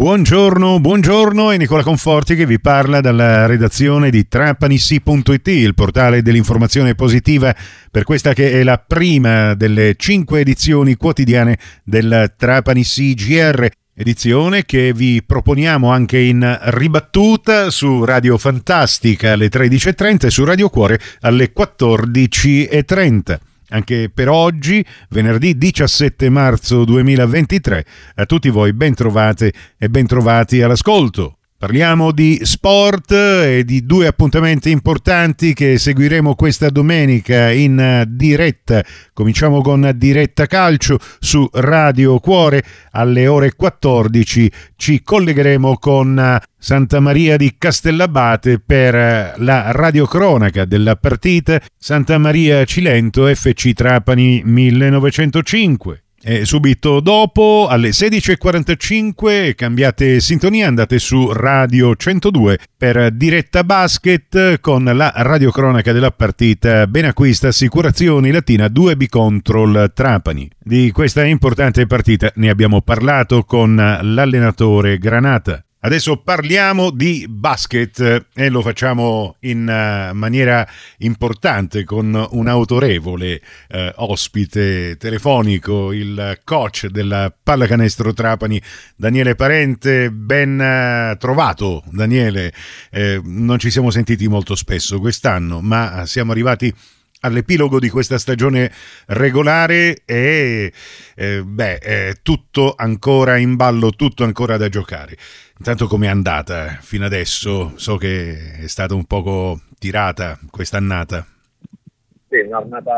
Buongiorno, buongiorno, è Nicola Conforti che vi parla dalla redazione di trapanissi.it, il portale dell'informazione positiva per questa che è la prima delle cinque edizioni quotidiane del Trapanissi GR. Edizione che vi proponiamo anche in ribattuta su Radio Fantastica alle 13.30 e su Radio Cuore alle 14.30 anche per oggi, venerdì 17 marzo 2023. A tutti voi ben trovate e ben trovati all'ascolto. Parliamo di sport e di due appuntamenti importanti che seguiremo questa domenica in diretta. Cominciamo con diretta calcio su Radio Cuore alle ore 14. Ci collegheremo con Santa Maria di Castellabate per la radiocronaca della partita Santa Maria Cilento FC Trapani 1905. E subito dopo, alle 16.45, cambiate sintonia, andate su Radio 102 per diretta basket con la radiocronaca della partita Benacquista Assicurazioni Latina 2B Control Trapani. Di questa importante partita ne abbiamo parlato con l'allenatore Granata. Adesso parliamo di basket e lo facciamo in uh, maniera importante con un autorevole uh, ospite telefonico, il coach della pallacanestro Trapani, Daniele Parente. Ben uh, trovato, Daniele. Eh, non ci siamo sentiti molto spesso quest'anno, ma siamo arrivati all'epilogo di questa stagione regolare e eh, beh, è tutto ancora in ballo, tutto ancora da giocare. Intanto com'è andata fino adesso? So che è stata un poco tirata quest'annata. Sì, un'annata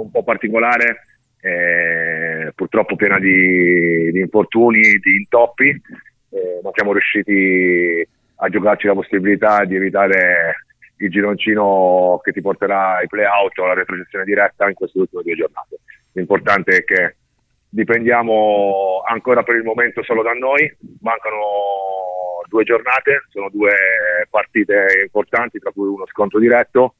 un po' particolare, eh, purtroppo piena di, di, infortuni, di intoppi, eh, ma siamo riusciti a giocarci la possibilità di evitare il gironcino che ti porterà ai playout o alla retrocessione diretta in queste ultime due giornate. L'importante è che dipendiamo ancora per il momento solo da noi, mancano due giornate, sono due partite importanti, tra cui uno scontro diretto.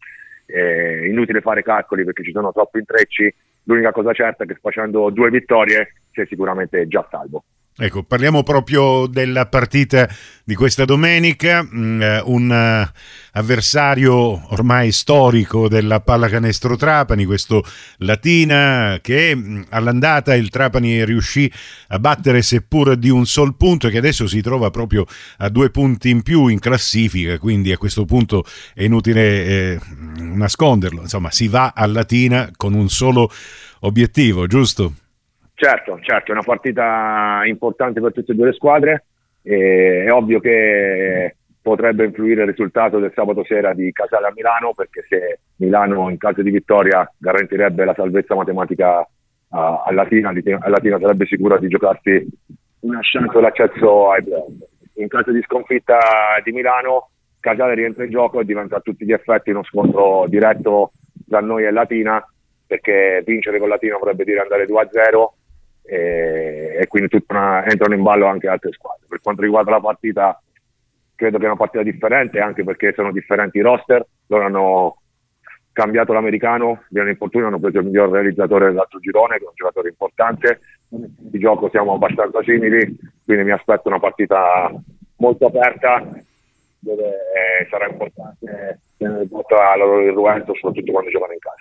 Eh, inutile fare calcoli perché ci sono troppi intrecci. L'unica cosa certa è che facendo due vittorie sei sicuramente già salvo. Ecco, parliamo proprio della partita di questa domenica, mm, eh, un eh, avversario ormai storico della pallacanestro Trapani, questo Latina che mm, all'andata il Trapani riuscì a battere seppur di un sol punto e che adesso si trova proprio a due punti in più in classifica, quindi a questo punto è inutile eh, nasconderlo, insomma si va a Latina con un solo obiettivo, giusto? Certo, certo, è una partita importante per tutte e due le squadre. È ovvio che potrebbe influire il risultato del sabato sera di Casale a Milano, perché se Milano in caso di vittoria garantirebbe la salvezza matematica a, a Latina, a Latina sarebbe sicura di giocarsi una chance l'accesso ai playoff. In caso di sconfitta di Milano, Casale rientra in gioco e diventa a tutti gli effetti uno scontro diretto tra noi e Latina, perché vincere con Latina vorrebbe dire andare 2-0 e, e quindi una, entrano in ballo anche altre squadre. Per quanto riguarda la partita, credo che è una partita differente anche perché sono differenti i roster, loro hanno cambiato l'americano, viene infortunio, hanno preso il miglior realizzatore dell'altro girone, che è un giocatore importante, di gioco siamo abbastanza simili, quindi mi aspetto una partita molto aperta dove eh, sarà importante tenere conto la loro irruento soprattutto quando giocano in casa.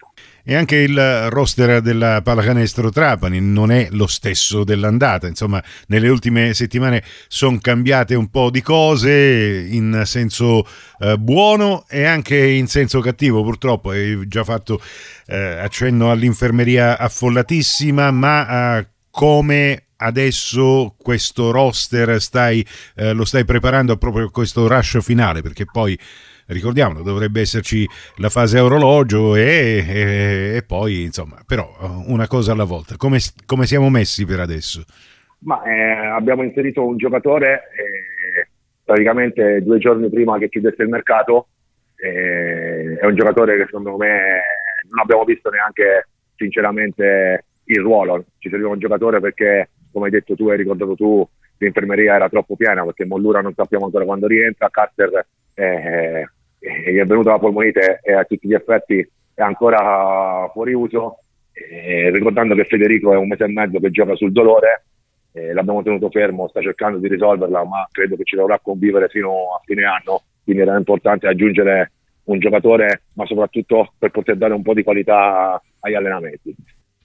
E anche il roster della pallacanestro Trapani non è lo stesso dell'andata, insomma nelle ultime settimane sono cambiate un po' di cose in senso eh, buono e anche in senso cattivo purtroppo, hai già fatto eh, accenno all'infermeria affollatissima, ma eh, come adesso questo roster stai, eh, lo stai preparando proprio a questo rush finale? Perché poi ricordiamolo dovrebbe esserci la fase orologio e, e, e poi insomma però una cosa alla volta. Come, come siamo messi per adesso? Ma, eh, abbiamo inserito un giocatore eh, praticamente due giorni prima che chiudesse il mercato. Eh, è un giocatore che secondo me non abbiamo visto neanche sinceramente il ruolo. Ci serviva un giocatore perché come hai detto tu, hai ricordato tu, l'infermeria era troppo piena perché Mollura non sappiamo ancora quando rientra, Carter eh, eh, gli è venuta la polmonite e a tutti gli effetti è ancora fuori uso, eh, ricordando che Federico è un mese e mezzo che gioca sul dolore eh, l'abbiamo tenuto fermo, sta cercando di risolverla, ma credo che ci dovrà convivere fino a fine anno, quindi era importante aggiungere un giocatore, ma soprattutto per poter dare un po' di qualità agli allenamenti.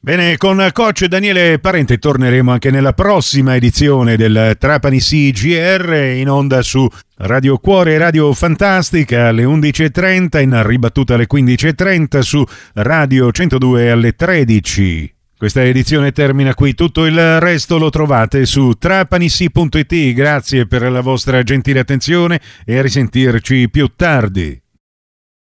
Bene, con coach Daniele Parente torneremo anche nella prossima edizione del Trapani CGR in onda su Radio Cuore e Radio Fantastica alle 11.30, in ribattuta alle 15.30 su Radio 102 alle 13. Questa edizione termina qui, tutto il resto lo trovate su trapanissi.it. Grazie per la vostra gentile attenzione e a risentirci più tardi.